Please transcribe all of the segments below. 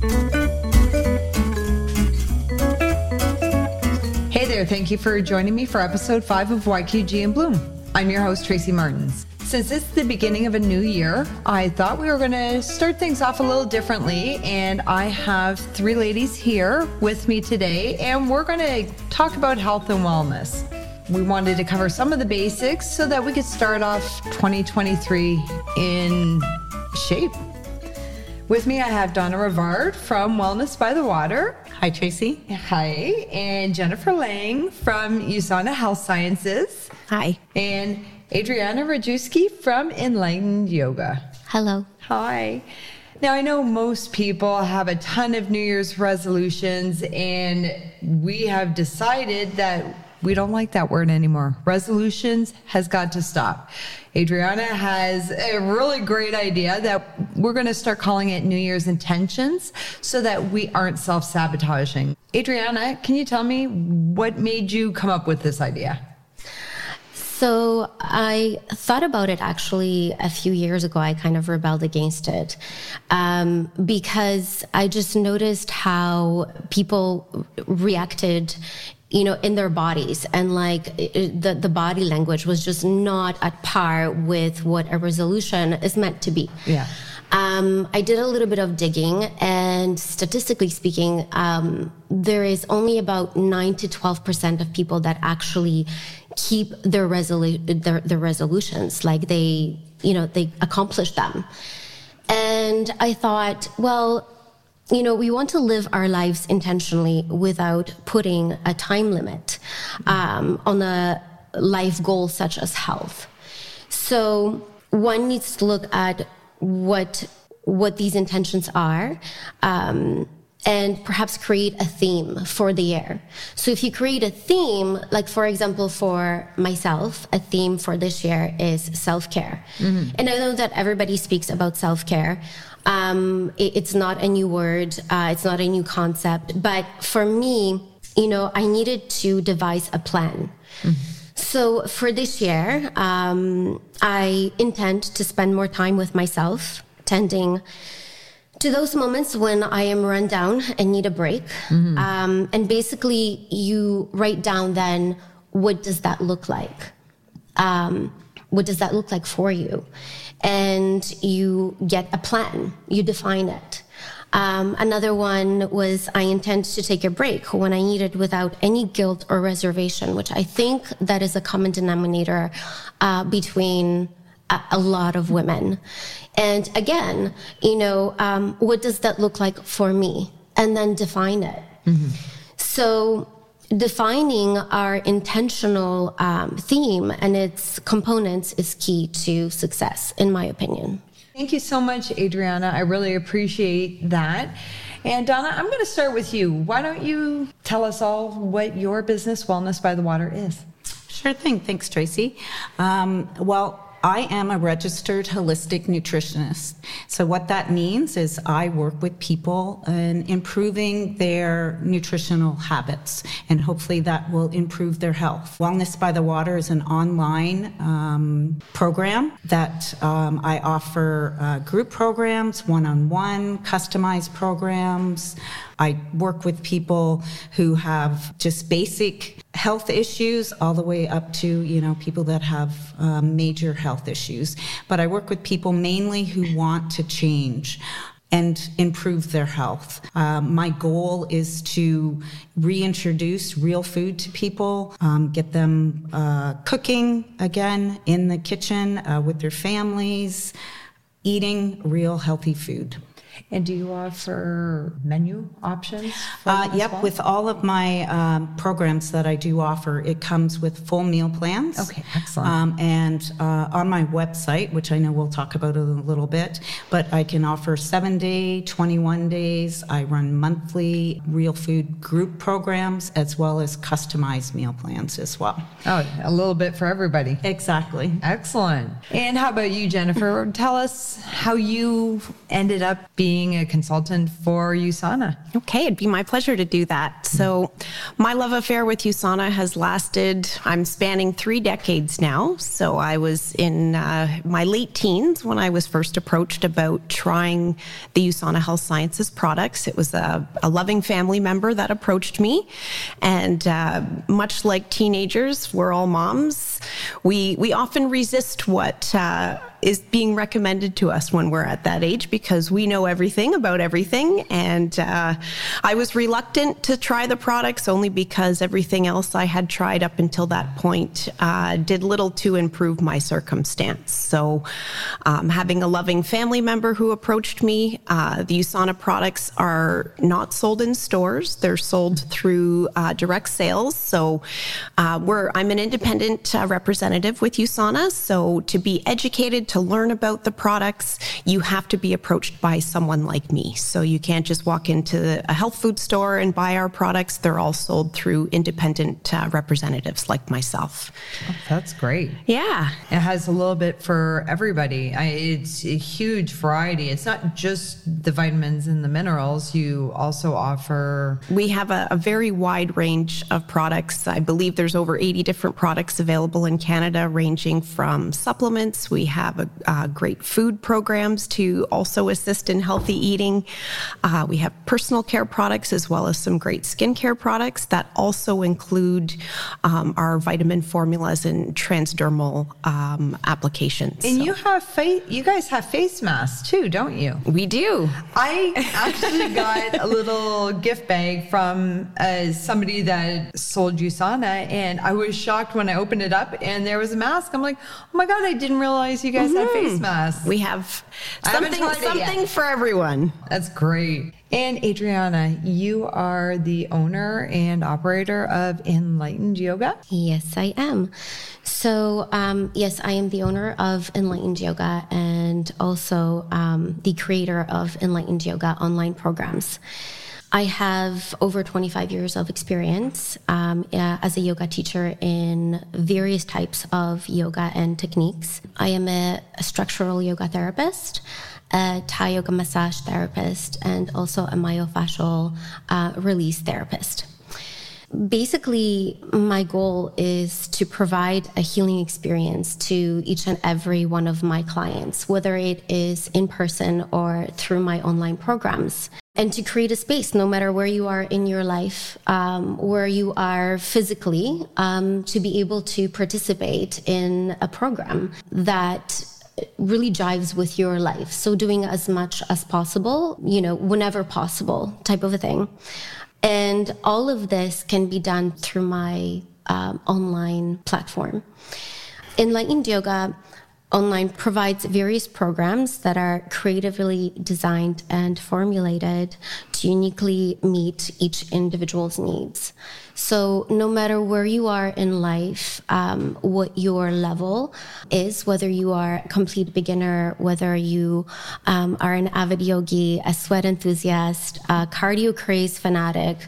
Hey there, thank you for joining me for episode five of YQG In Bloom. I'm your host, Tracy Martens. Since it's the beginning of a new year, I thought we were going to start things off a little differently. And I have three ladies here with me today, and we're going to talk about health and wellness. We wanted to cover some of the basics so that we could start off 2023 in shape. With me, I have Donna Rivard from Wellness by the Water. Hi, Tracy. Hi. And Jennifer Lang from USANA Health Sciences. Hi. And Adriana Rajewski from Enlightened Yoga. Hello. Hi. Now, I know most people have a ton of New Year's resolutions, and we have decided that we don't like that word anymore. Resolutions has got to stop. Adriana has a really great idea that we're going to start calling it New Year's intentions so that we aren't self sabotaging. Adriana, can you tell me what made you come up with this idea? So I thought about it actually a few years ago. I kind of rebelled against it um, because I just noticed how people reacted you know in their bodies. And like the the body language was just not at par with what a resolution is meant to be. Yeah. Um, I did a little bit of digging, and statistically speaking, um, there is only about nine to twelve percent of people that actually keep their, resolu- their, their resolutions, like they, you know, they accomplish them. And I thought, well, you know, we want to live our lives intentionally without putting a time limit um, on a life goal such as health. So one needs to look at what what these intentions are. Um, and perhaps create a theme for the year. So if you create a theme, like for example, for myself, a theme for this year is self care. Mm-hmm. And I know that everybody speaks about self care. Um, it, it's not a new word, uh, it's not a new concept. But for me, you know, I needed to devise a plan. Mm-hmm. So for this year, um, I intend to spend more time with myself, tending to those moments when I am run down and need a break. Mm-hmm. Um, and basically, you write down then what does that look like? Um, what does that look like for you? And you get a plan, you define it. Um, another one was I intend to take a break when I need it without any guilt or reservation, which I think that is a common denominator uh, between a, a lot of women. And again, you know, um, what does that look like for me? And then define it. Mm-hmm. So, defining our intentional um, theme and its components is key to success, in my opinion. Thank you so much, Adriana. I really appreciate that. And Donna, I'm going to start with you. Why don't you tell us all what your business, Wellness by the Water, is? Sure thing. Thanks, Tracy. Um, well, I am a registered holistic nutritionist. So, what that means is I work with people in improving their nutritional habits, and hopefully that will improve their health. Wellness by the Water is an online um, program that um, I offer uh, group programs, one on one, customized programs. I work with people who have just basic health issues all the way up to, you know, people that have um, major health issues. But I work with people mainly who want to change and improve their health. Um, my goal is to reintroduce real food to people, um, get them uh, cooking again in the kitchen uh, with their families, eating real healthy food. And do you offer menu options? Uh, yep, well? with all of my um, programs that I do offer, it comes with full meal plans. Okay, excellent. Um, and uh, on my website, which I know we'll talk about in a little bit, but I can offer seven day, 21 days. I run monthly real food group programs as well as customized meal plans as well. Oh, a little bit for everybody. Exactly. Excellent. And how about you, Jennifer? Tell us how you ended up being being a consultant for USANA. Okay, it'd be my pleasure to do that. So, my love affair with USANA has lasted, I'm spanning three decades now. So, I was in uh, my late teens when I was first approached about trying the USANA Health Sciences products. It was a, a loving family member that approached me. And uh, much like teenagers, we're all moms. We, we often resist what uh, is being recommended to us when we're at that age because we know everything about everything. And uh, I was reluctant to try the products only because everything else I had tried up until that point uh, did little to improve my circumstance. So, um, having a loving family member who approached me, uh, the USANA products are not sold in stores, they're sold through uh, direct sales. So, uh, I'm an independent uh, representative with USANA. So, to be educated to learn about the products, you have to be approached by someone like me. So you can't just walk into a health food store and buy our products. They're all sold through independent uh, representatives like myself. Oh, that's great. Yeah. It has a little bit for everybody. I, it's a huge variety. It's not just the vitamins and the minerals. You also offer. We have a, a very wide range of products. I believe there's over 80 different products available in Canada, ranging from supplements. We have a, uh, great food programs to also assist in healthy eating. Uh, we have personal care products as well as some great skincare products that also include um, our vitamin formulas and transdermal um, applications. And So- you have face. You guys have face masks too, don't you? we do. I actually got a little gift bag from uh, somebody that sold USANA, and I was shocked when I opened it up and there was a mask. I'm like, oh my god, I didn't realize you guys had face masks. We have something, tried it yet. something for everyone. That's great. And Adriana, you are the owner and operator of Enlightened Yoga. Yes, I am. So, um, yes, I am the owner of Enlightened Yoga and also um, the creator of Enlightened Yoga online programs. I have over 25 years of experience um, uh, as a yoga teacher in various types of yoga and techniques. I am a, a structural yoga therapist, a Thai yoga massage therapist, and also a myofascial uh, release therapist. Basically, my goal is to provide a healing experience to each and every one of my clients, whether it is in person or through my online programs. And to create a space, no matter where you are in your life, um, where you are physically, um, to be able to participate in a program that really jives with your life. So doing as much as possible, you know, whenever possible, type of a thing. And all of this can be done through my um, online platform. Enlightened Yoga Online provides various programs that are creatively designed and formulated to uniquely meet each individual's needs. So, no matter where you are in life, um, what your level is, whether you are a complete beginner, whether you um, are an avid yogi, a sweat enthusiast, a cardio craze fanatic,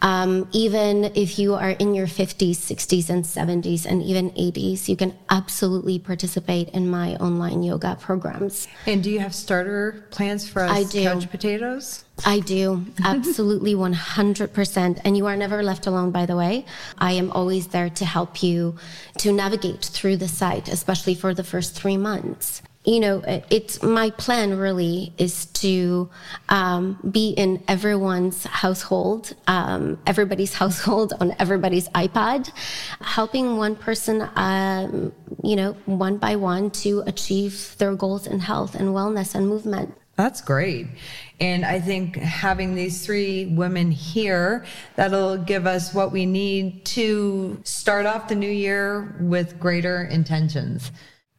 um, even if you are in your 50s, 60s, and 70s, and even 80s, you can absolutely participate in my online yoga programs. And do you have starter plans for us I do. couch potatoes? I do, absolutely 100%. And you are never left alone, by the way. I am always there to help you to navigate through the site, especially for the first three months. You know, it's my plan really is to um, be in everyone's household, um, everybody's household on everybody's iPad, helping one person, um, you know, one by one to achieve their goals in health and wellness and movement. That's great. And I think having these three women here, that'll give us what we need to start off the new year with greater intentions.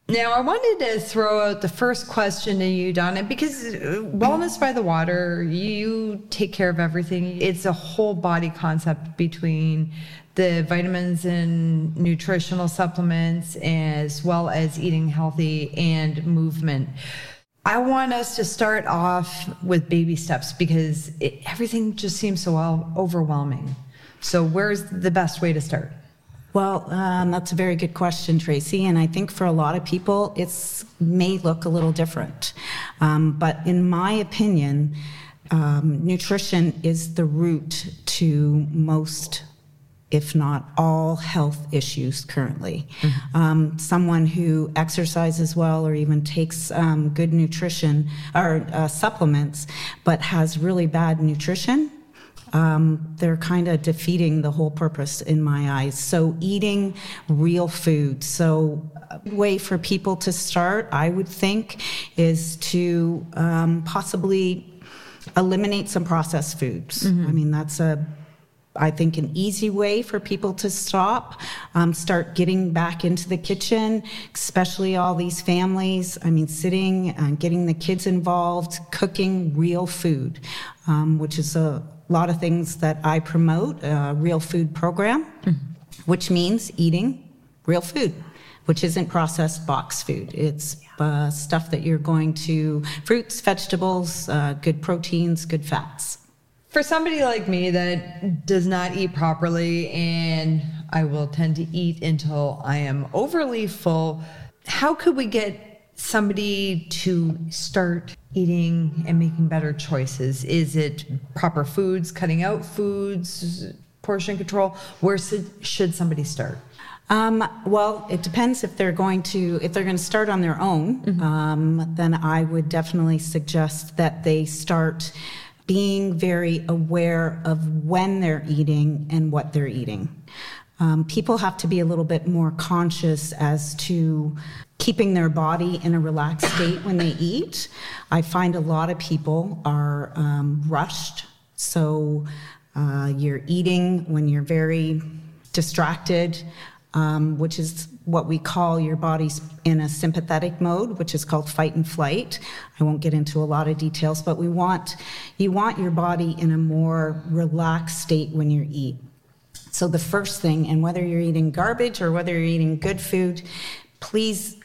Now, I wanted to throw out the first question to you, Donna, because uh, Wellness by the Water, you take care of everything. It's a whole body concept between the vitamins and nutritional supplements, as well as eating healthy and movement. I want us to start off with baby steps because it, everything just seems so overwhelming. So, where's the best way to start? Well, um, that's a very good question, Tracy. And I think for a lot of people, it may look a little different. Um, but in my opinion, um, nutrition is the root to most if not all health issues currently. Mm-hmm. Um, someone who exercises well or even takes um, good nutrition or uh, supplements, but has really bad nutrition, um, they're kind of defeating the whole purpose in my eyes. So, eating real food. So, a way for people to start, I would think, is to um, possibly eliminate some processed foods. Mm-hmm. I mean, that's a I think an easy way for people to stop, um, start getting back into the kitchen, especially all these families. I mean, sitting and getting the kids involved, cooking real food, um, which is a lot of things that I promote, a real food program, mm-hmm. which means eating real food which isn't processed box food. It's uh, stuff that you're going to fruits, vegetables, uh, good proteins, good fats for somebody like me that does not eat properly and I will tend to eat until I am overly full, how could we get somebody to start eating and making better choices? Is it proper foods, cutting out foods, portion control? Where should somebody start? Um, well, it depends if they're going to if they're going to start on their own. Mm-hmm. Um, then I would definitely suggest that they start being very aware of when they're eating and what they're eating. Um, people have to be a little bit more conscious as to keeping their body in a relaxed state when they eat. I find a lot of people are um, rushed. So uh, you're eating when you're very distracted, um, which is what we call your body's in a sympathetic mode, which is called fight and flight. I won't get into a lot of details, but we want you want your body in a more relaxed state when you eat. So the first thing, and whether you're eating garbage or whether you're eating good food, please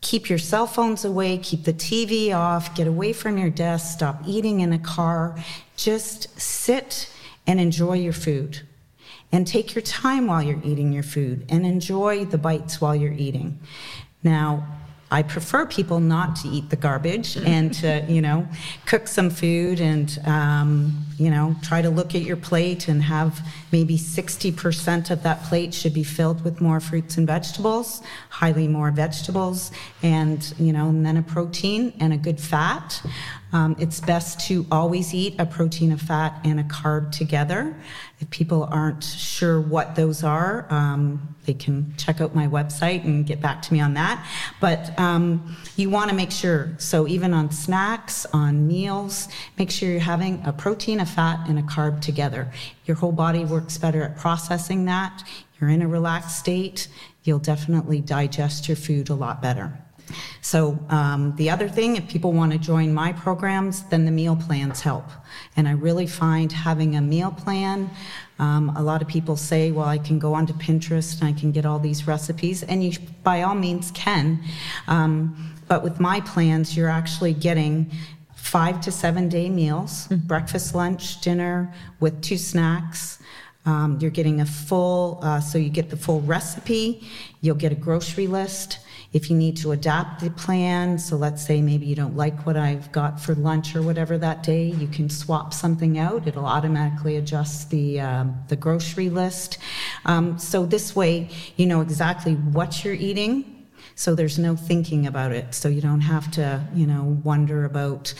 keep your cell phones away, keep the TV off, get away from your desk, stop eating in a car. Just sit and enjoy your food and take your time while you're eating your food and enjoy the bites while you're eating. Now, I prefer people not to eat the garbage and to, you know, cook some food and, um, you know, try to look at your plate and have maybe 60% of that plate should be filled with more fruits and vegetables, highly more vegetables, and, you know, and then a protein and a good fat. Um, it's best to always eat a protein, a fat, and a carb together. If people aren't sure what those are, um, they can check out my website and get back to me on that. But um, you want to make sure, so even on snacks, on meals, make sure you're having a protein, a fat, and a carb together. Your whole body works better at processing that. You're in a relaxed state. You'll definitely digest your food a lot better. So um, the other thing, if people want to join my programs, then the meal plans help. And I really find having a meal plan. Um, a lot of people say, well, I can go onto Pinterest and I can get all these recipes, and you by all means can. Um, but with my plans, you're actually getting five to seven day meals mm-hmm. breakfast, lunch, dinner with two snacks. Um, you're getting a full, uh, so you get the full recipe, you'll get a grocery list. If you need to adapt the plan, so let's say maybe you don't like what I've got for lunch or whatever that day, you can swap something out. It'll automatically adjust the um, the grocery list. Um, so this way, you know exactly what you're eating. So there's no thinking about it. So you don't have to, you know, wonder about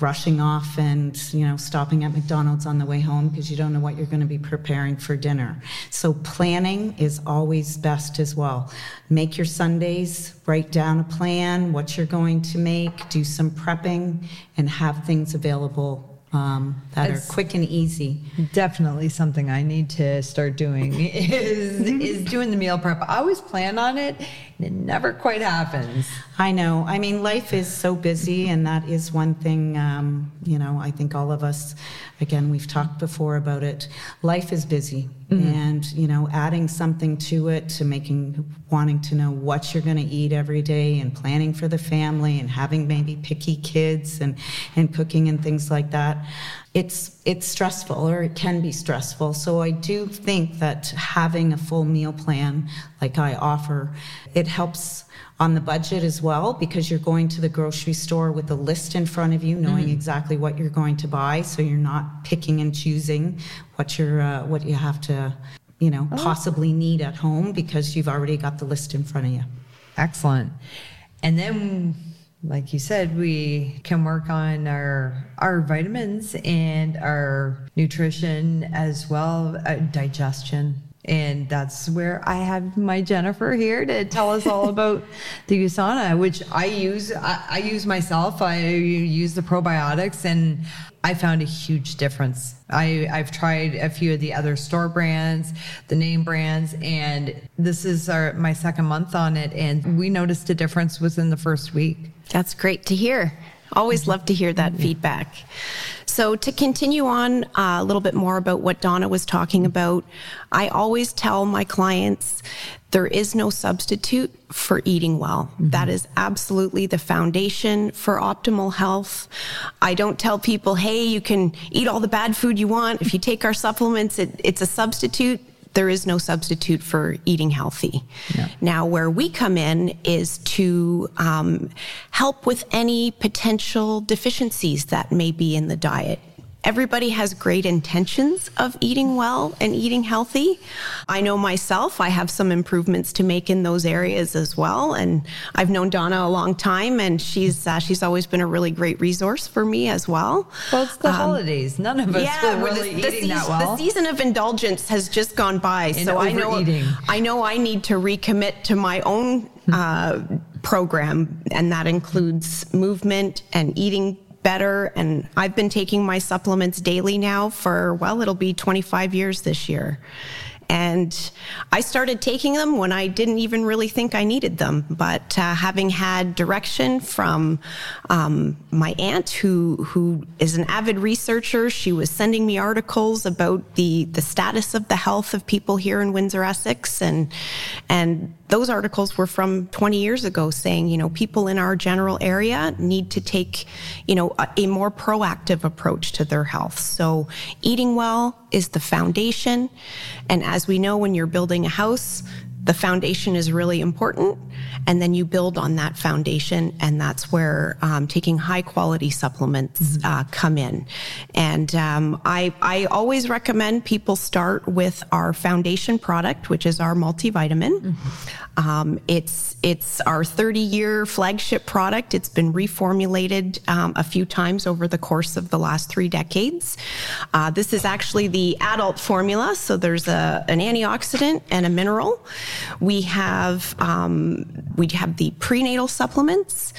rushing off and you know stopping at McDonald's on the way home because you don't know what you're going to be preparing for dinner. So planning is always best as well. Make your Sundays, write down a plan, what you're going to make, do some prepping and have things available um, that are quick and easy. Definitely something I need to start doing is is doing the meal prep. I always plan on it, and it never quite happens. I know. I mean, life is so busy, and that is one thing. Um, you know, I think all of us, again, we've talked before about it. Life is busy, Mm-hmm. And, you know, adding something to it to making, wanting to know what you're going to eat every day and planning for the family and having maybe picky kids and, and cooking and things like that. It's, it's stressful or it can be stressful. So I do think that having a full meal plan like I offer, it helps on the budget as well because you're going to the grocery store with a list in front of you knowing mm-hmm. exactly what you're going to buy so you're not picking and choosing what you're uh, what you have to you know oh. possibly need at home because you've already got the list in front of you excellent and then like you said we can work on our our vitamins and our nutrition as well uh, digestion and that's where I have my Jennifer here to tell us all about the USANA, which I use. I, I, use myself. I use the probiotics, and I found a huge difference. I, I've tried a few of the other store brands, the name brands, and this is our my second month on it, and we noticed a difference within the first week. That's great to hear. Always love to hear that feedback. So, to continue on uh, a little bit more about what Donna was talking about, I always tell my clients there is no substitute for eating well. Mm-hmm. That is absolutely the foundation for optimal health. I don't tell people, hey, you can eat all the bad food you want. If you take our supplements, it, it's a substitute there is no substitute for eating healthy. Yeah. Now, where we come in is to um, help with any potential deficiencies that may be in the diet everybody has great intentions of eating well and eating healthy. I know myself, I have some improvements to make in those areas as well. And I've known Donna a long time, and she's uh, she's always been a really great resource for me as well. Well, it's the um, holidays. None of us yeah, really the, the eating that well. The season of indulgence has just gone by, and so I know I know I need to recommit to my own. Uh, program, and that includes movement and eating better. And I've been taking my supplements daily now for, well, it'll be 25 years this year. And I started taking them when I didn't even really think I needed them. But uh, having had direction from um, my aunt, who who is an avid researcher, she was sending me articles about the the status of the health of people here in Windsor, Essex, and and those articles were from 20 years ago saying, you know, people in our general area need to take, you know, a, a, more proactive approach to their health. So eating well is the foundation. And as we know, when you're building a house, the foundation is really important and then you build on that foundation and that's where um, taking high quality supplements mm-hmm. uh, come in and um, I, I always recommend people start with our foundation product which is our multivitamin mm-hmm. Um, it's it's our 30 year flagship product. It's been reformulated um, a few times over the course of the last three decades. Uh, this is actually the adult formula, so there's a, an antioxidant and a mineral. We have um, we have the prenatal supplements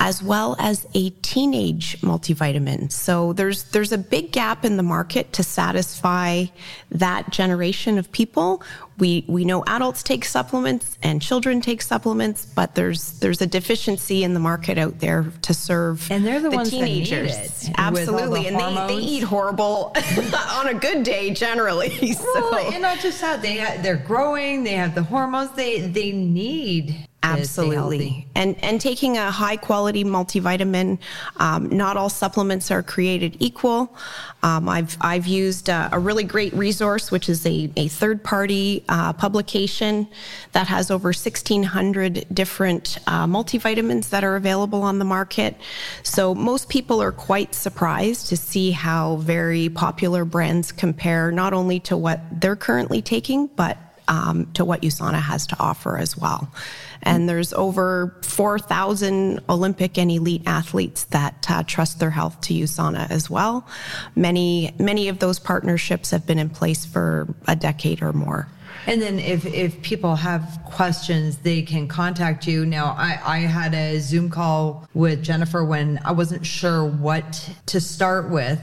as well as a teenage multivitamin. So there's there's a big gap in the market to satisfy that generation of people. We we know adults take supplements and children take supplements, but there's there's a deficiency in the market out there to serve and they're the, the ones teenagers. That need it, Absolutely, the and they, they eat horrible on a good day generally. Well, and not just that they they're growing, they have the hormones, they they need Absolutely. And and taking a high quality multivitamin, um, not all supplements are created equal. Um, I've I've used a, a, really great resource, which is a, a third party uh, publication that has over 1,600 different uh, multivitamins that are available on the market. So most people are quite surprised to see how very popular brands compare not only to what they're currently taking, but um, to what USANA has to offer as well. And there's over 4,000 Olympic and elite athletes that uh, trust their health to USANA as well. Many, many of those partnerships have been in place for a decade or more. And then if, if people have questions, they can contact you. Now, I, I had a Zoom call with Jennifer when I wasn't sure what to start with.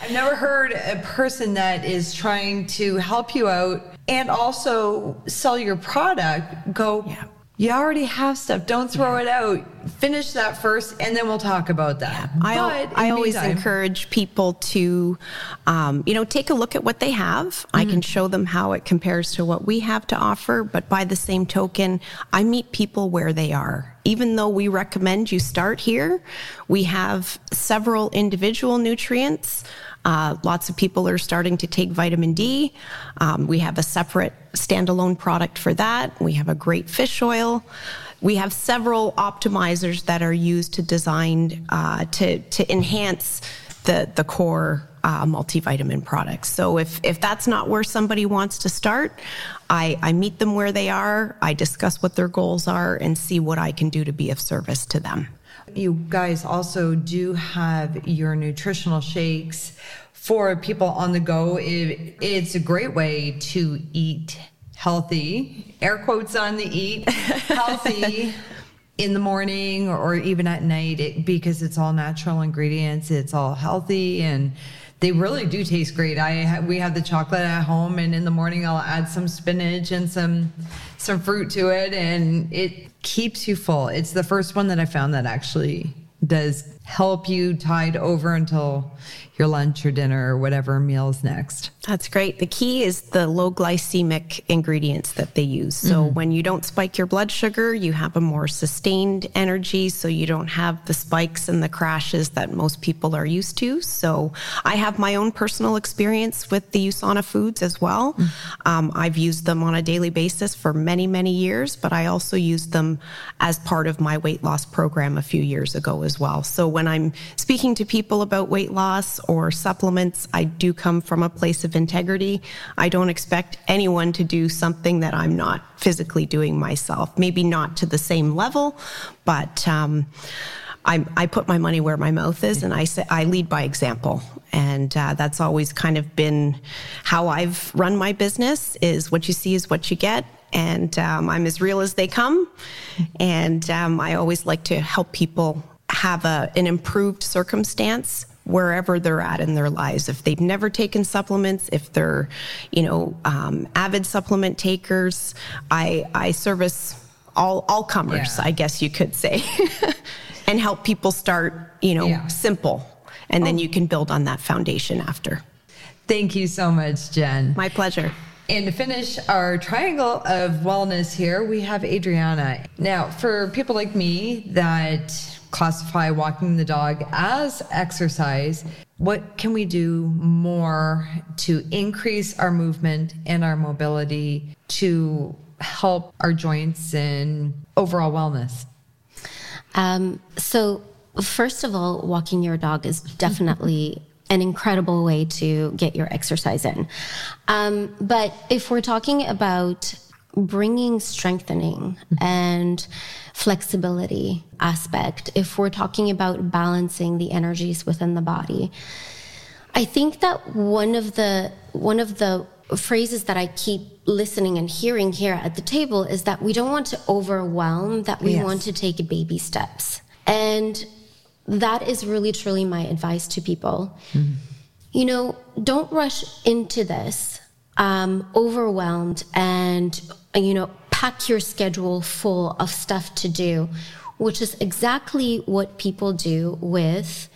I've never heard a person that is trying to help you out and also sell your product go, yeah You already have stuff. Don't throw it out. Finish that first, and then we'll talk about that. I, But in I always meantime- encourage people to, um, you know, take a look at what they have. I Mm-hmm. can show them how it compares to what we have to offer. But by the same token, I meet people where they are. Even though we recommend you start here, we have several individual nutrients. Uh, lots of people are starting to take vitamin D. Um, we have a separate standalone product for that. We have a great fish oil. We have several optimizers that are used to design uh, to to enhance the the core uh, multivitamin products. So if if that's not where somebody wants to start, I, I meet them where they are. I discuss what their goals are and see what I can do to be of service to them. You guys also do have your nutritional shakes for people on the go. It, it's a great way to eat healthy, air quotes on the eat, healthy in the morning or even at night it, because it's all natural ingredients. It's all healthy and they really do taste great. I ha- we have the chocolate at home, and in the morning I'll add some spinach and some some fruit to it, and it keeps you full. It's the first one that I found that actually does help you tide over until your lunch or dinner or whatever meals next. That's great. The key is the low glycemic ingredients that they use. So when you don't spike your blood sugar, you have a more sustained energy. So you don't have the spikes and the crashes that most people are used to. So I have my own personal experience with the USANA foods as well. Um, I've used them on a daily basis for many, many years, but I also used them as part of my weight loss program a few years ago as well. So when I'm speaking to people about weight loss or supplements, I do come from a place of integrity. I don't expect anyone to do something that I'm not physically doing myself. Maybe not to the same level, but um, I, I put my money where my mouth is, and I say I lead by example, and uh, that's always kind of been how I've run my business. Is what you see is what you get, and um, I'm as real as they come, and um, I always like to help people have a, an improved circumstance wherever they're at in their lives. If they've never taken supplements, if they're, you know, um, avid supplement takers, I, I service all, all comers, Yeah. I guess you could say, and help people start, you know, Yeah. simple. And then you can build on that foundation after. Thank you so much, Jen. My pleasure. And to finish our triangle of wellness here, we have Adriana. Now, for people like me that classify walking the dog as exercise, what can we do more to increase our movement and our mobility to help our joints and overall wellness? Um, so, first of all, walking your dog is definitely an incredible way to get your exercise in. Um, but if we're talking about bringing strengthening mm-hmm. and flexibility aspect, if we're talking about balancing the energies within the body, I think that one of the one of the phrases that I keep listening and hearing here at the table is that we don't want to overwhelm, that we Yes. want to take baby steps. And that is really truly my advice to people. Mm-hmm. You know, don't rush into this um, overwhelmed and, you know, pack your schedule full of stuff to do, which is exactly what people do with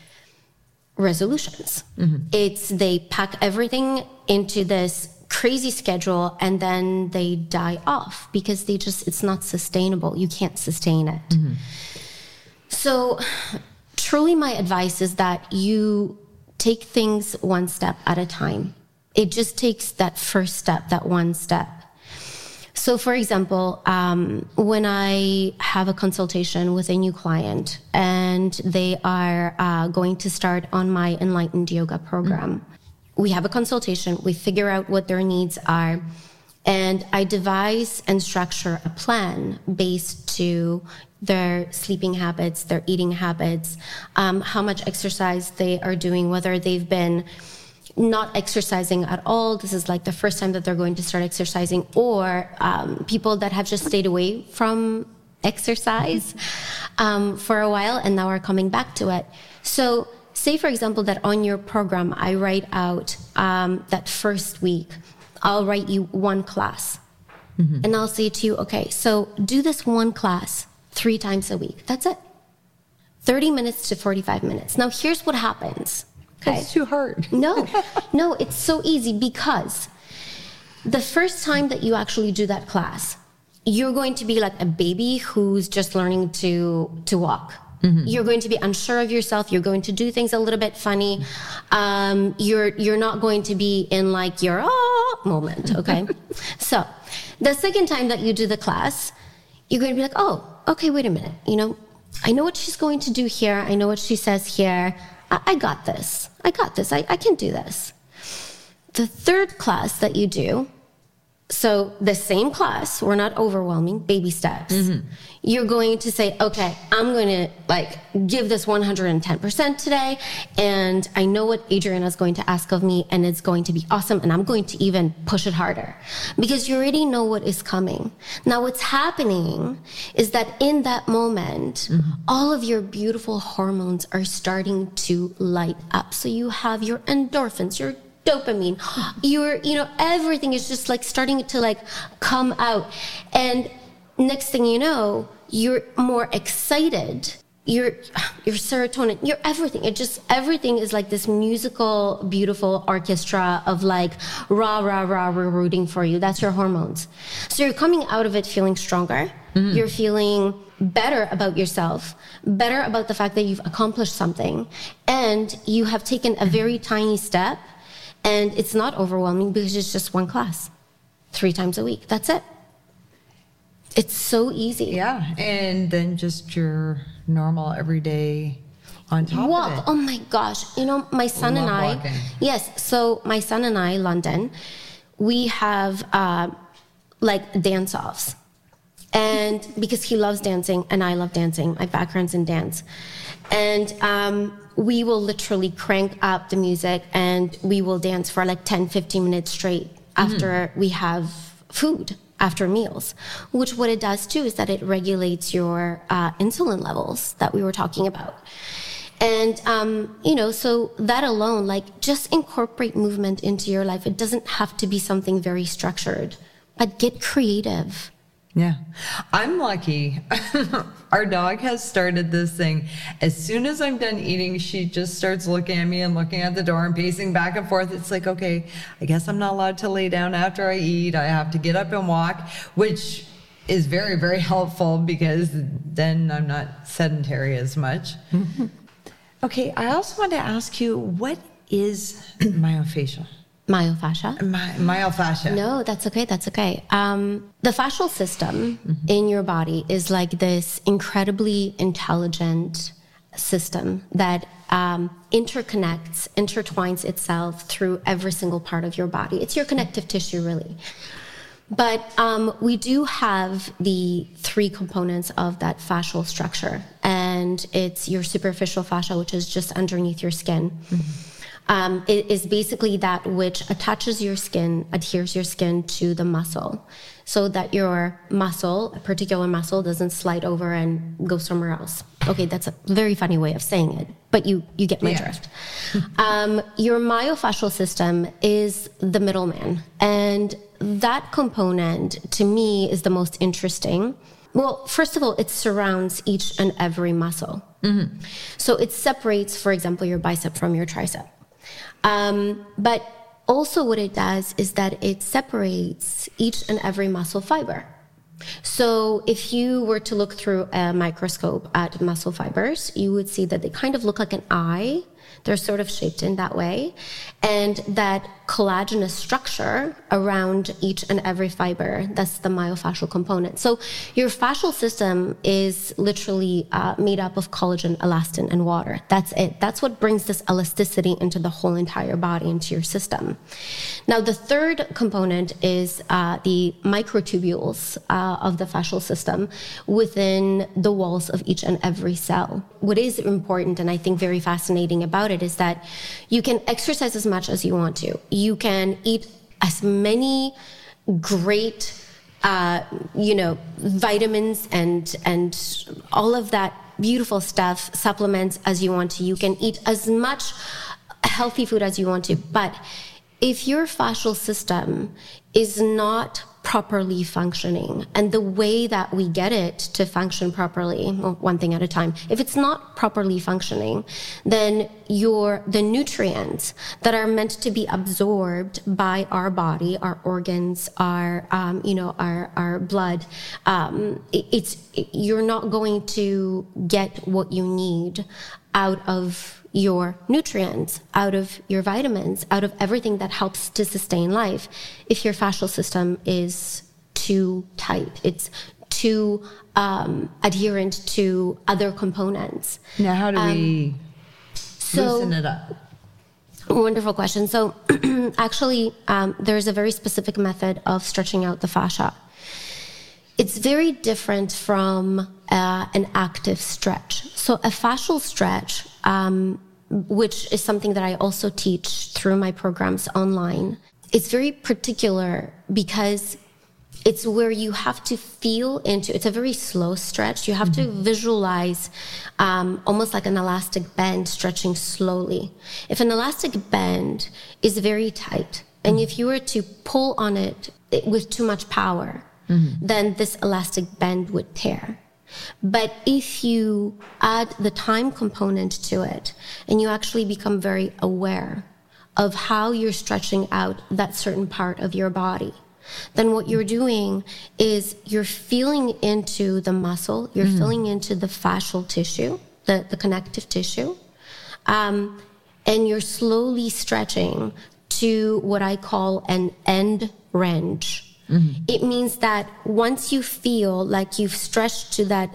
resolutions. It's they pack everything into this crazy schedule and then they die off because they just it's not sustainable. You can't sustain it. So truly my advice is that you take things one step at a time. It just takes that first step, that one step. So, for example, um, when I have a consultation with a new client and they are uh, going to start on my enlightened yoga program, we have a consultation, we figure out what their needs are, and I devise and structure a plan based to their sleeping habits, their eating habits, um, how much exercise they are doing, whether they've been not exercising at all. This is like the first time that they're going to start exercising, or um, people that have just stayed away from exercise um, for a while and now are coming back to it. So, say for example, that on your program, I write out um, that first week, I'll write you one class. and I'll say to you, okay, so do this one class three times a week. That's it. 30 minutes to 45 minutes. Now, here's what happens. Okay. It's too hard. No, no, it's so easy because the first time that you actually do that class, you're going to be like a baby who's just learning to to walk. You're going to be unsure of yourself. You're going to do things a little bit funny. Um, you're you're not going to be in like your oh moment. Okay, so the second time that you do the class, you're going to be like, oh, okay, wait a minute. You know, I know what she's going to do here. I know what she says here. I, I got this. I got this. I, I can do this. The third class that you do, so the same class, we're not overwhelming, baby steps. Mm-hmm. You're going to say, okay, I'm going to like give this 110% today. And I know what Adriana is going to ask of me and it's going to be awesome. And I'm going to even push it harder because you already know what is coming. Now, what's happening is that in that moment, mm-hmm. all of your beautiful hormones are starting to light up. So you have your endorphins, your dopamine. Your you know everything is just like starting to like come out. And next thing you know you're more excited. Your your serotonin. Your everything. It just everything is like this musical beautiful orchestra of like rah rah rah we're rooting for you. That's your hormones. So you're coming out of it feeling stronger. Mm-hmm. You're feeling better about yourself better about the fact that you've accomplished something and you have taken a very tiny step and it's not overwhelming because it's just one class. Three times a week. That's it. It's so easy. Yeah, and then just your normal everyday on top of walk it. oh my gosh. You know my son and i walking. yes so my son and i london we have uh, like dance offs and because he loves dancing and i love dancing my background's in dance. And um, we will literally crank up the music and we will dance for like 10 15 minutes straight after we have food after meals which what it does too is that it regulates your uh, insulin levels that we were talking about. And um, you know so that alone like just incorporate movement into your life. It doesn't have to be something very structured but get creative Yeah. I'm lucky. Our dog has started this thing. As soon as I'm done eating, she just starts looking at me and looking at the door and pacing back and forth. It's like, okay, I guess I'm not allowed to lay down after I eat. I have to get up and walk, which is very, very helpful because then I'm not sedentary as much. Mm-hmm. okay, I also want to ask you what is myofascial? Myofascia My, myofascia. No, that's okay. That's okay. Um, the fascial system in your body is like this incredibly intelligent system that um, interconnects, intertwines itself through every single part of your body. It's your connective tissue, really. But um, we do have the three components of that fascial structure, and it's your superficial fascia, which is just underneath your skin. Um, it is basically that which attaches your skin, adheres your skin to the muscle, so that your muscle, a particular muscle, doesn't slide over and go somewhere else. Okay, that's a very funny way of saying it, but you you get my Yeah. drift. um, your myofascial system is the middleman, and that component to me is the most interesting. Well, first of all, it surrounds each and every muscle. So it separates, for example, your bicep from your tricep. Um, but also, what it does is that it separates each and every muscle fiber. So, if you were to look through a microscope at muscle fibers, you would see that they kind of look like an eye. They're sort of shaped in that way. And that collagenous structure around each and every fiber, that's the myofascial component. So, your fascial system is literally uh, made up of collagen, elastin, and water. That's it. That's what brings this elasticity into the whole entire body, into your system. Now, the third component is uh, the microtubules uh, of the fascial system within the walls of each and every cell. What is important and I think very fascinating about it is that you can exercise as much as you want to. You can eat as many great uh, you know vitamins and and all of that beautiful stuff supplements as you want to you can eat as much healthy food as you want to but if your fascial system is not properly functioning. And the way that we get it to function properly, well, one thing at a time, if it's not properly functioning, then your, the nutrients that are meant to be absorbed by our body, our organs, our, um, you know, our, our blood, um, it, it's, it, you're not going to get what you need out of your nutrients, out of your vitamins, out of everything that helps to sustain life if your fascial system is too tight. It's too um, adherent to other components. Now, how do um, we so, loosen it up? Wonderful question. So, actually, um, there's a very specific method of stretching out the fascia. It's very different from uh, an active stretch. So, a fascial stretch um, which is something that I also teach through my programs online. It's very particular because it's where you have to feel into it's a very slow stretch you have mm-hmm. to visualize um, almost like an elastic band stretching slowly if an elastic band is very tight and mm-hmm. if you were to pull on it with too much power mm-hmm. then this elastic band would tear but if you add the time component to it and you actually become very aware of how you're stretching out that certain part of your body, then what you're doing is you're feeling into the muscle, you're mm. feeling into the fascial tissue, the, the connective tissue, um, and you're slowly stretching to what I call an end range. Mm-hmm. It means that once you feel like you've stretched to that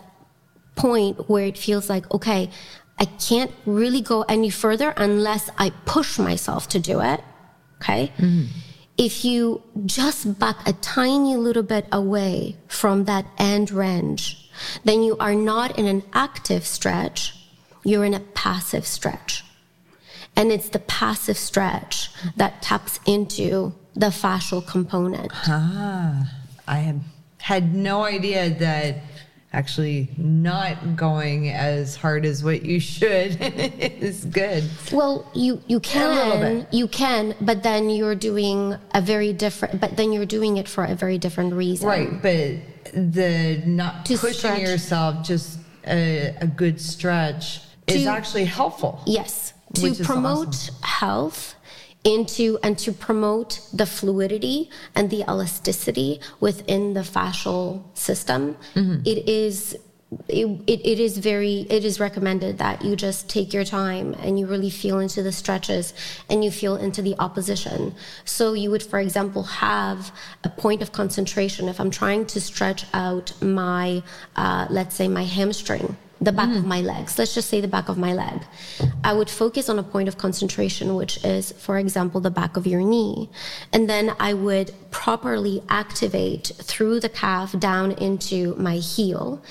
point where it feels like, okay, I can't really go any further unless I push myself to do it. Okay. Mm-hmm. If you just back a tiny little bit away from that end range, then you are not in an active stretch. You're in a passive stretch. And it's the passive stretch that taps into the fascial component. Ah, I had, had no idea that actually not going as hard as what you should is good. Well, you you can you can, but then you're doing a very different. But then you're doing it for a very different reason. Right, but the not to pushing stretch. yourself, just a, a good stretch, to, is actually helpful. Yes, to promote awesome. health into and to promote the fluidity and the elasticity within the fascial system. Mm-hmm. It is it, it, it is very it is recommended that you just take your time and you really feel into the stretches and you feel into the opposition so you would for example have a point of concentration if i'm trying to stretch out my uh, let's say my hamstring the back mm. of my legs. Let's just say the back of my leg. I would focus on a point of concentration, which is, for example, the back of your knee. And then I would properly activate through the calf down into my heel,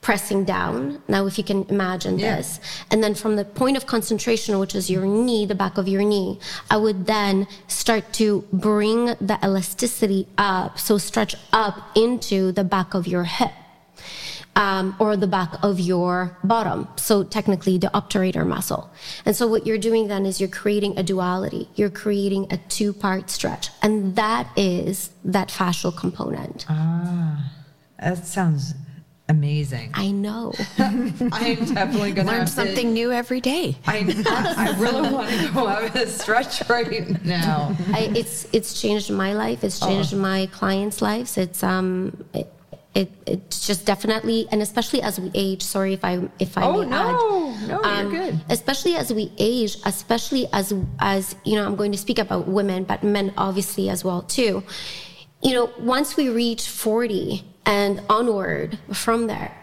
pressing down. Now, if you can imagine yeah. this. And then from the point of concentration, which is your knee, the back of your knee, I would then start to bring the elasticity up. So stretch up into the back of your hip um, or the back of your bottom. So technically the obturator muscle. And so what you're doing then is you're creating a duality. You're creating a two part stretch. And that is that fascial component. Ah, that sounds amazing. I know. I'm definitely going to learn something to, new every day. I, I really want to go have a stretch right now. I, it's it's changed my life. It's changed oh. my clients' lives. It's um. It, it, it's just definitely and especially as we age sorry if i if i oh, may no, add no um, you're good. especially as we age especially as as you know i'm going to speak about women but men obviously as well too. You know once we reach 40 and onward from there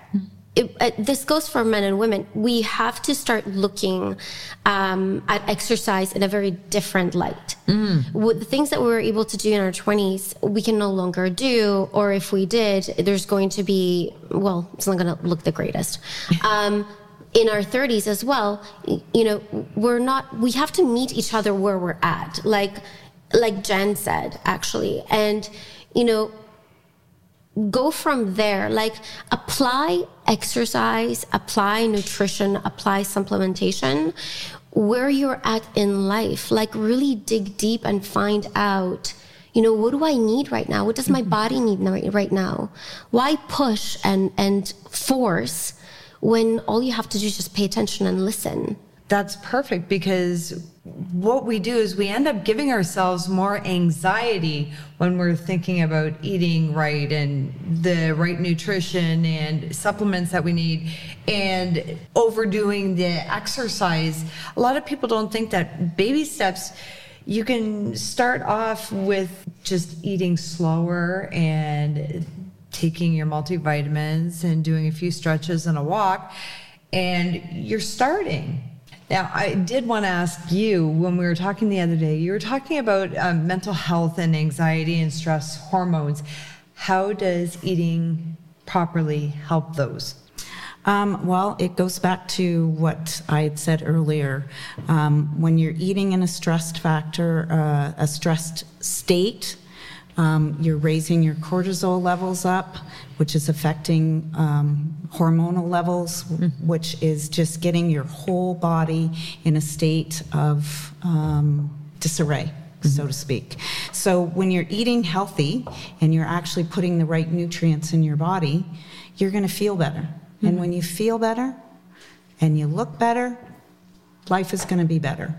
it, it, this goes for men and women. We have to start looking um, at exercise in a very different light. Mm. With the things that we were able to do in our 20s, we can no longer do, or if we did, there's going to be, well, it's not going to look the greatest. Um, in our 30s as well, you know, we're not, we have to meet each other where we're at. Like, like Jen said, actually. And, you know, go from there like apply exercise apply nutrition apply supplementation where you're at in life like really dig deep and find out You know, what do I need right now? What does my body need right now? Why push and, and force when all you have to do is just pay attention and listen? That's perfect because what we do is we end up giving ourselves more anxiety when we're thinking about eating right and the right nutrition and supplements that we need and overdoing the exercise. A lot of people don't think that baby steps you can start off with just eating slower and taking your multivitamins and doing a few stretches and a walk and you're starting now, I did want to ask you when we were talking the other day, you were talking about um, mental health and anxiety and stress hormones. How does eating properly help those? Um, well, it goes back to what I had said earlier. Um, when you're eating in a stressed factor, uh, a stressed state, um, you're raising your cortisol levels up, which is affecting um, hormonal levels, mm-hmm. which is just getting your whole body in a state of um, disarray. Mm-hmm. So to speak. So, when you're eating healthy and you're actually putting the right nutrients in your body, you're going to feel better. Mm-hmm. And when you feel better and you look better, life is going to be better.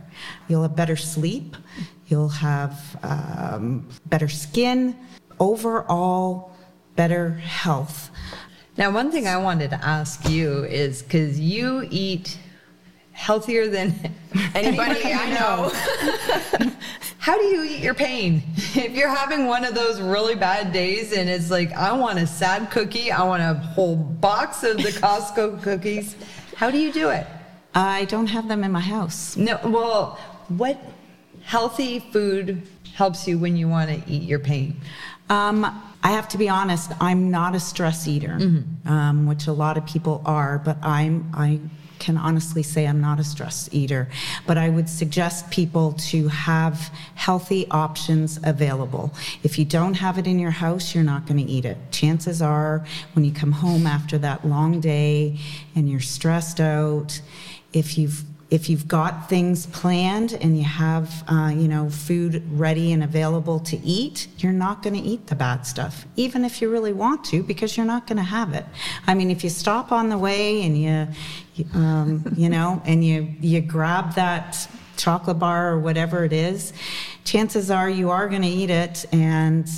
You'll have better sleep. You'll have um, better skin, overall, better health. Now, one thing I wanted to ask you is because you eat healthier than anybody I know. How do you eat your pain? If you're having one of those really bad days and it's like, I want a sad cookie, I want a whole box of the Costco cookies, how do you do it? I don't have them in my house. No, well, what healthy food helps you when you want to eat your pain? Um, I have to be honest. I'm not a stress eater, mm-hmm. um, which a lot of people are, but I'm I can honestly say I'm not a stress eater, but I would suggest people to have healthy options available. If you don't have it in your house, you're not going to eat it. Chances are, when you come home after that long day and you're stressed out, if you've if you've got things planned and you have uh, you know food ready and available to eat you're not going to eat the bad stuff even if you really want to because you're not going to have it i mean if you stop on the way and you um, you know and you you grab that chocolate bar or whatever it is chances are you are going to eat it and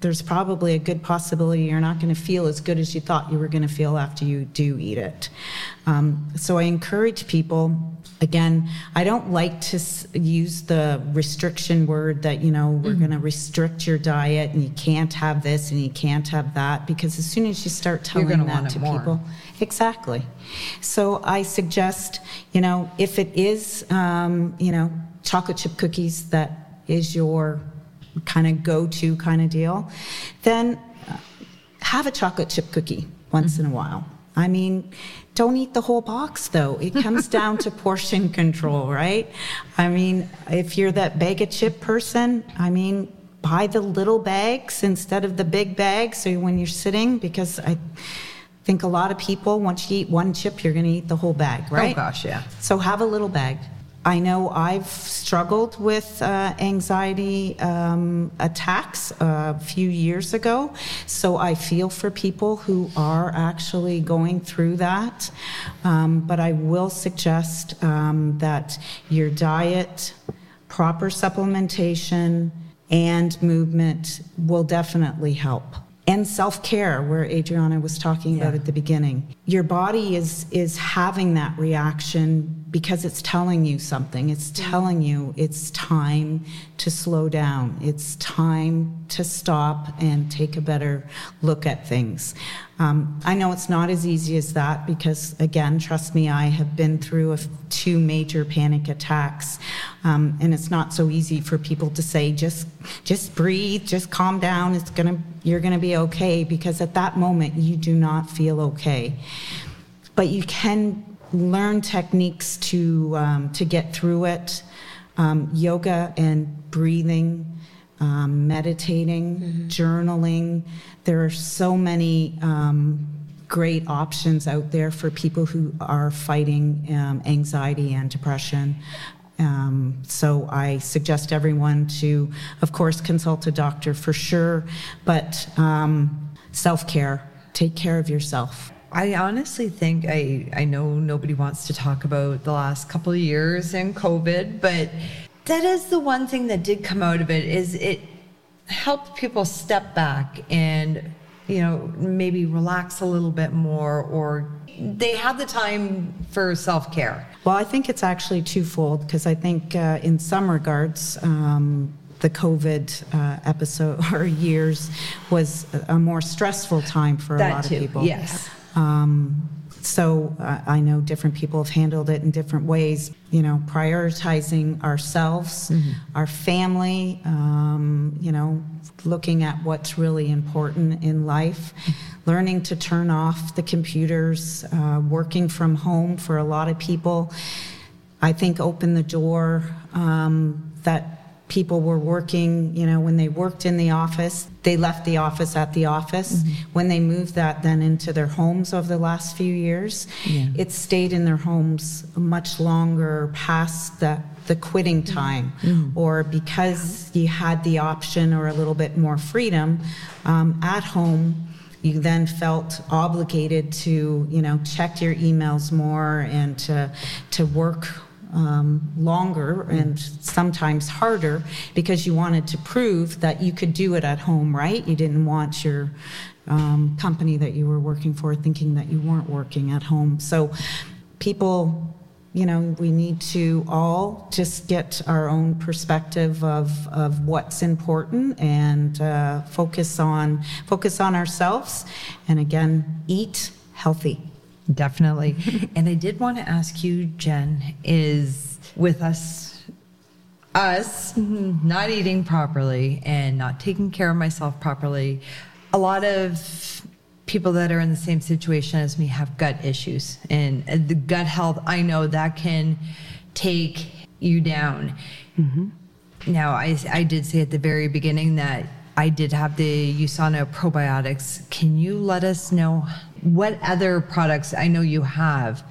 there's probably a good possibility you're not going to feel as good as you thought you were going to feel after you do eat it. Um, so I encourage people. Again, I don't like to use the restriction word that, you know, we're mm-hmm. going to restrict your diet and you can't have this and you can't have that because as soon as you start telling that to people, exactly. So I suggest, you know, if it is, um, you know, chocolate chip cookies that is your kind of go to kind of deal, then uh, have a chocolate chip cookie once mm-hmm. in a while. I mean, don't eat the whole box though. It comes down to portion control, right? I mean, if you're that bag of chip person, I mean, buy the little bags instead of the big bags so when you're sitting because I think a lot of people once you eat one chip you're going to eat the whole bag, oh, right? Oh gosh, yeah. So have a little bag. I know I've struggled with uh, anxiety um, attacks a few years ago, so I feel for people who are actually going through that. Um, but I will suggest um, that your diet, proper supplementation, and movement will definitely help and self-care where adriana was talking yeah. about at the beginning your body is is having that reaction because it's telling you something. It's telling you it's time to slow down. It's time to stop and take a better look at things. Um, I know it's not as easy as that because, again, trust me, I have been through a, two major panic attacks, um, and it's not so easy for people to say just just breathe, just calm down. It's gonna you're gonna be okay because at that moment you do not feel okay. But you can learn techniques to um, to get through it. Um, yoga and breathing, um, meditating, mm-hmm. journaling. There are so many um, great options out there for people who are fighting um, anxiety and depression. Um, so I suggest everyone to, of course, consult a doctor for sure, but um, self care, take care of yourself. I honestly think I I know nobody wants to talk about the last couple of years and COVID, but that is the one thing that did come out of it is it helped people step back and you know maybe relax a little bit more or they had the time for self-care well i think it's actually twofold because i think uh, in some regards um, the COVID uh, episode or years was a more stressful time for that a lot too, of people. Yes. Um, so uh, I know different people have handled it in different ways. You know, prioritizing ourselves, mm-hmm. our family. Um, you know, looking at what's really important in life. Learning to turn off the computers, uh, working from home for a lot of people, I think opened the door um, that people were working, you know, when they worked in the office, they left the office at the office. Mm-hmm. When they moved that then into their homes over the last few years, yeah. it stayed in their homes much longer past the, the quitting mm-hmm. time, mm-hmm. or because you had the option or a little bit more freedom um, at home you then felt obligated to you know check your emails more and to to work um, longer and sometimes harder because you wanted to prove that you could do it at home, right? You didn't want your um, company that you were working for thinking that you weren't working at home. So people, you know, we need to all just get our own perspective of, of what's important and uh, focus on focus on ourselves and again eat healthy Definitely. and I did want to ask you, Jen, is with us, us not eating properly and not taking care of myself properly, a lot of people that are in the same situation as me have gut issues. And the gut health, I know that can take you down. Mm-hmm. Now, I, I did say at the very beginning that I did have the USANA probiotics. Can you let us know what other products I know you have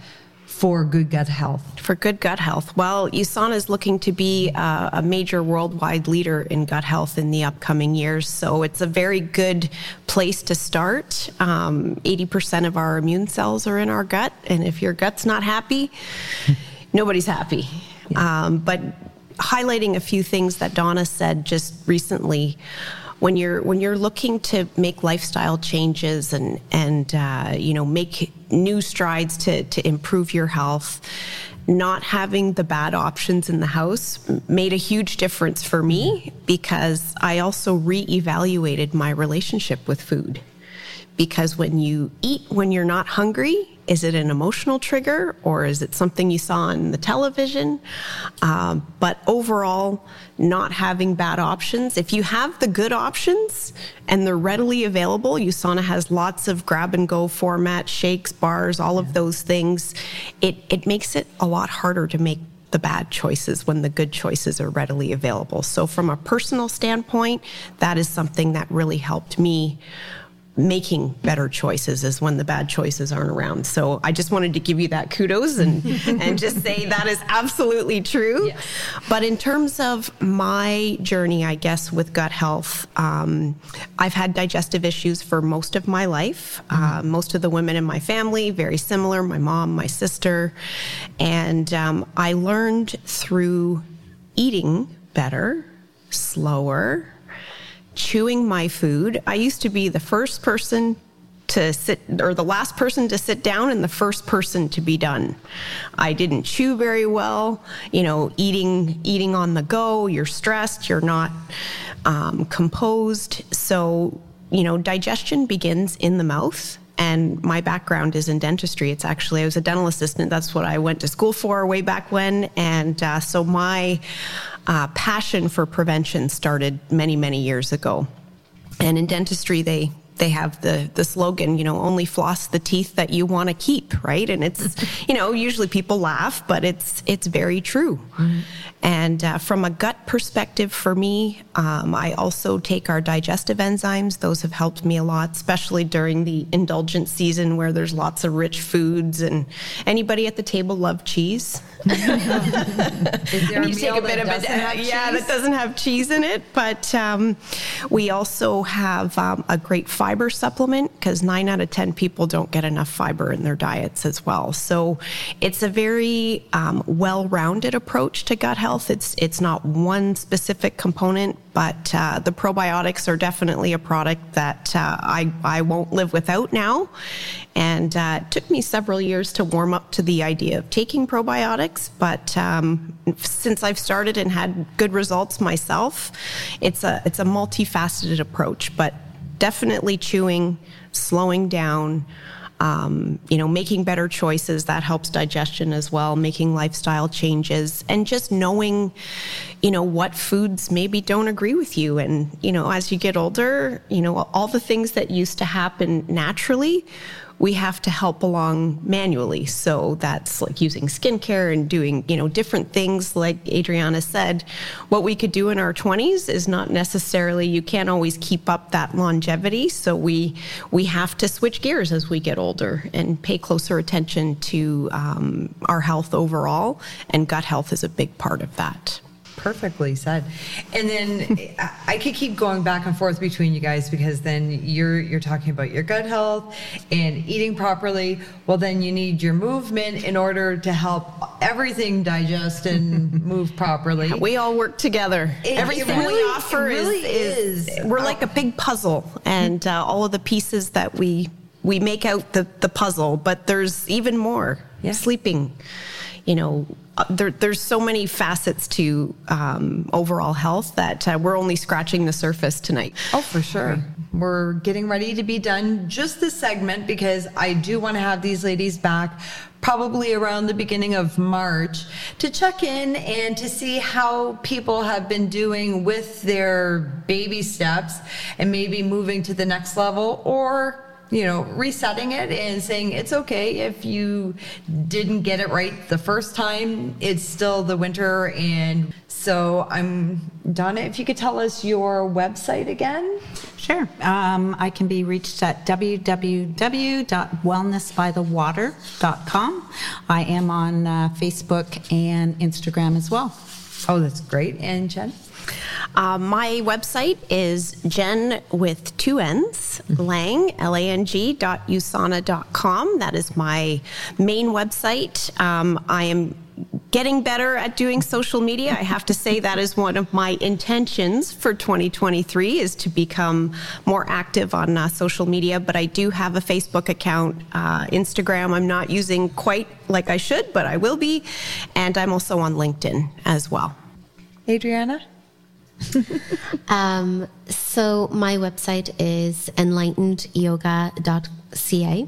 for good gut health? For good gut health. Well, USANA is looking to be uh, a major worldwide leader in gut health in the upcoming years. So it's a very good place to start. Um, 80% of our immune cells are in our gut. And if your gut's not happy, nobody's happy. Yeah. Um, but highlighting a few things that Donna said just recently when you're when you're looking to make lifestyle changes and and uh, you know make new strides to to improve your health not having the bad options in the house made a huge difference for me because I also reevaluated my relationship with food. Because when you eat when you're not hungry, is it an emotional trigger or is it something you saw on the television? Um, but overall, not having bad options. If you have the good options and they're readily available, USANA has lots of grab and go format, shakes, bars, all of those things. It, it makes it a lot harder to make the bad choices when the good choices are readily available. So, from a personal standpoint, that is something that really helped me making better choices is when the bad choices aren't around. So I just wanted to give you that kudos and and just say that is absolutely true. Yes. But in terms of my journey, I guess with gut health, um, I've had digestive issues for most of my life. Mm-hmm. Uh, most of the women in my family very similar. My mom, my sister, and um, I learned through eating better, slower chewing my food. I used to be the first person to sit or the last person to sit down and the first person to be done. I didn't chew very well, you know, eating eating on the go, you're stressed, you're not um, composed. So, you know, digestion begins in the mouth. And my background is in dentistry. It's actually, I was a dental assistant. That's what I went to school for way back when. And uh, so my uh, passion for prevention started many, many years ago. And in dentistry, they they have the the slogan, you know, only floss the teeth that you want to keep, right? And it's, you know, usually people laugh, but it's it's very true. Mm-hmm. And uh, from a gut perspective, for me, um, I also take our digestive enzymes. Those have helped me a lot, especially during the indulgent season where there's lots of rich foods. And anybody at the table love cheese? Is there a meal that doesn't have yeah, that doesn't have cheese in it. But um, we also have um, a great fiber supplement because nine out of ten people don't get enough fiber in their diets as well. So it's a very um, well-rounded approach to gut health. It's it's not one specific component, but uh, the probiotics are definitely a product that uh, I I won't live without now. And uh, it took me several years to warm up to the idea of taking probiotics, but um, since I've started and had good results myself, it's a it's a multifaceted approach. But definitely chewing, slowing down. Um, you know, making better choices that helps digestion as well, making lifestyle changes, and just knowing, you know, what foods maybe don't agree with you. And, you know, as you get older, you know, all the things that used to happen naturally we have to help along manually. So that's like using skincare and doing, you know, different things like Adriana said. What we could do in our 20s is not necessarily you can't always keep up that longevity. So we we have to switch gears as we get older and pay closer attention to um, our health overall. And gut health is a big part of that perfectly said. And then I could keep going back and forth between you guys because then you're you're talking about your gut health and eating properly. Well, then you need your movement in order to help everything digest and move properly. We all work together. It, everything it really, we offer really is, is, we're like a big puzzle, and uh, all of the pieces that we we make out the the puzzle. But there's even more. Yeah. Sleeping, you know, there, there's so many facets to um, overall health that uh, we're only scratching the surface tonight. Oh, for sure. We're getting ready to be done just this segment because I do want to have these ladies back probably around the beginning of March to check in and to see how people have been doing with their baby steps and maybe moving to the next level or you know, resetting it and saying it's okay if you didn't get it right the first time. It's still the winter. And so I'm, Donna, if you could tell us your website again. Sure. Um, I can be reached at www.wellnessbythewater.com. I am on uh, Facebook and Instagram as well. Oh, that's great. And Jen? Uh, my website is Jen with two N's, Lang, L A N G dot usana dot com. That is my main website. Um, I am getting better at doing social media. I have to say that is one of my intentions for 2023 is to become more active on uh, social media. But I do have a Facebook account, uh, Instagram. I'm not using quite like I should, but I will be, and I'm also on LinkedIn as well. Adriana? um, so my website is enlightenedyoga.ca.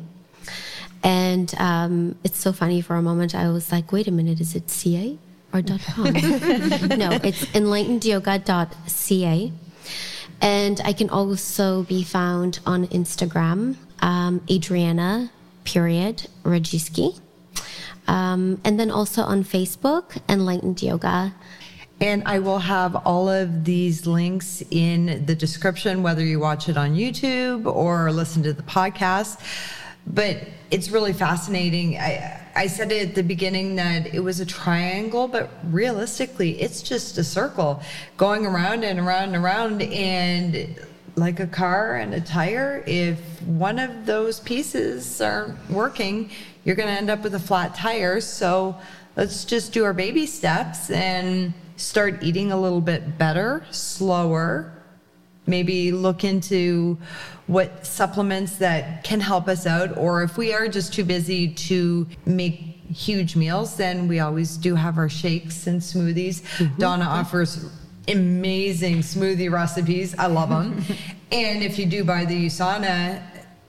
And um, it's so funny for a moment. I was like, wait a minute, is it CA or .com? no, it's enlightenedyoga.ca. And I can also be found on Instagram, um, Adriana, period, Rajewski. Um, and then also on Facebook, Enlightened Yoga. And I will have all of these links in the description, whether you watch it on YouTube or listen to the podcast. But it's really fascinating. I, I said it at the beginning that it was a triangle, but realistically, it's just a circle going around and around and around. And like a car and a tire, if one of those pieces aren't working, you're going to end up with a flat tire. So let's just do our baby steps and start eating a little bit better, slower, maybe look into what supplements that can help us out, or if we are just too busy to make huge meals, then we always do have our shakes and smoothies. Mm-hmm. Donna offers amazing smoothie recipes. I love them. and if you do buy the USANA,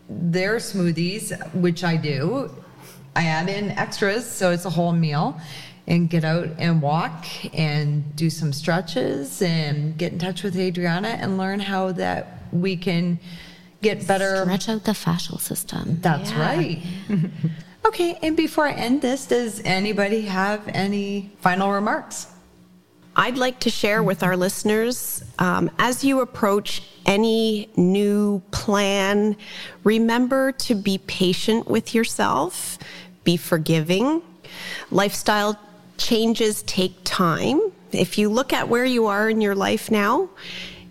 their smoothies, which I do, I add in extras, so it's a whole meal and get out and walk and do some stretches and get in touch with Adriana and learn how that we can get better. Stretch out the fascial system. That's Yeah. right. okay, and before I end this, does anybody have any final remarks? I'd like to share with our listeners um, as you approach any new plan, remember to be patient with yourself, be forgiving. Lifestyle changes take time. If you look at where you are in your life now,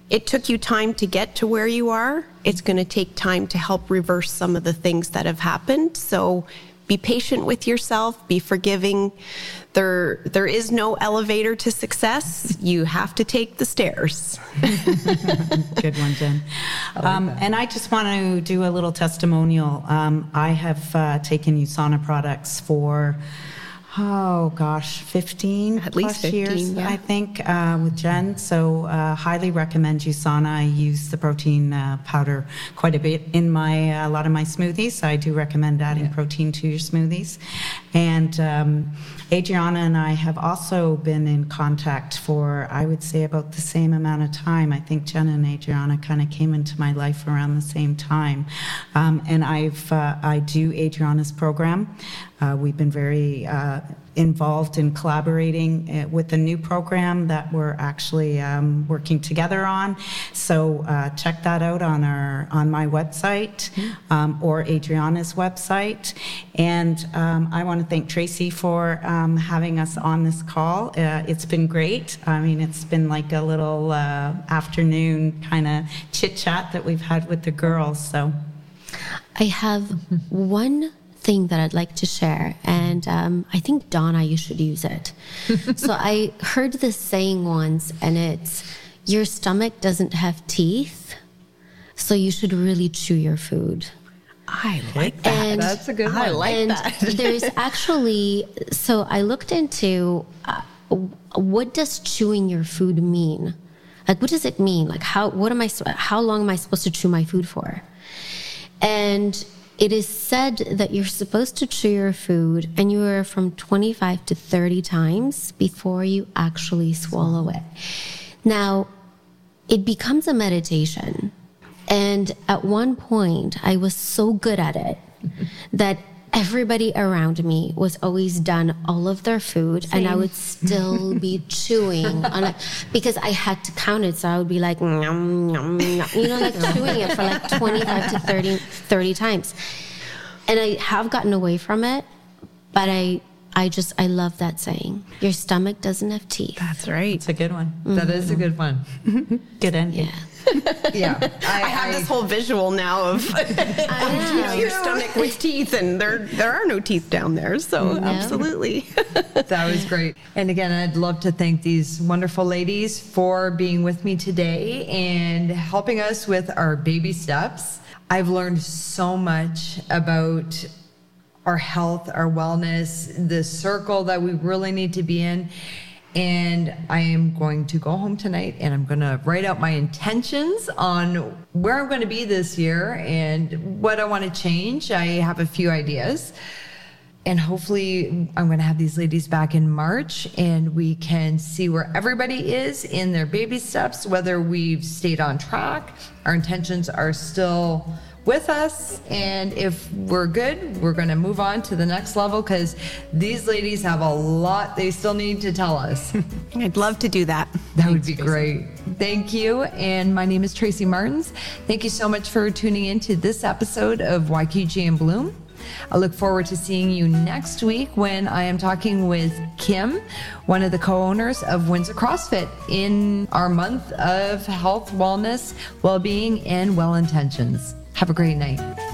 it took you time to get to where you are. It's going to take time to help reverse some of the things that have happened. So be patient with yourself, be forgiving. There, there is no elevator to success. You have to take the stairs. Good one, Jen. um, and I just want to do a little testimonial. Um, I have uh, taken USANA products for, oh gosh, 15 At least plus 15, years, yeah. I think, uh, with Jen. So uh, highly recommend USANA. I use the protein uh, powder quite a bit in my uh, a lot of my smoothies. So I do recommend adding protein to your smoothies. And um, Adriana and I have also been in contact for, I would say, about the same amount of time. I think Jenna and Adriana kind of came into my life around the same time. Um, and I've uh, I do Adriana's program. Uh, we've been very uh, involved in collaborating uh, with the new program that we're actually um, working together on. So uh, check that out on our on my website um, or Adriana's website. And um, I want to thank Tracy for um, having us on this call. Uh, it's been great. I mean, it's been like a little uh, afternoon kind of chit chat that we've had with the girls. So. I have one thing that I'd like to share, and um, I think Donna, you should use it. so I heard this saying once, and it's your stomach doesn't have teeth, so you should really chew your food. I like that. And That's a good one. I like and that. there's actually so I looked into uh, what does chewing your food mean? Like, what does it mean? Like, how what am I? How long am I supposed to chew my food for? And it is said that you're supposed to chew your food anywhere from 25 to 30 times before you actually swallow it. Now, it becomes a meditation. And at one point, I was so good at it that everybody around me was always done all of their food and I would still be chewing on it because I had to count it. So I would be like, "Nyam, nyam, nyam," you know, like chewing it for like 25 to 30, 30 times. And I have gotten away from it, but I, I just, I love that saying. Your stomach doesn't have teeth. That's right. It's a good one. That is a mm-hmm. good one. Good ending. Yeah. Yeah. I, I have this whole visual now of you know, your stomach with teeth, and there there are no teeth down there. So absolutely. That was great. And again, I'd love to thank these wonderful ladies for being with me today and helping us with our baby steps. I've learned so much about our health, our wellness, the circle that we really need to be in. And I am going to go home tonight and I'm going to write out my intentions on where I'm going to be this year and what I want to change. I have a few ideas. And hopefully, I'm going to have these ladies back in March and we can see where everybody is in their baby steps, whether we've stayed on track, our intentions are still with us. And if we're good, we're going to move on to the next level because these ladies have a lot they still need to tell us. I'd love to do that. That would be great. Thank you. And my name is Tracy Martens. Thank you so much for tuning in to this episode of YQG In Bloom. I look forward to seeing you next week when I am talking with Kim, one of the co owners of Windsor CrossFit, in our month of health, wellness, well being, and well intentions. Have a great night.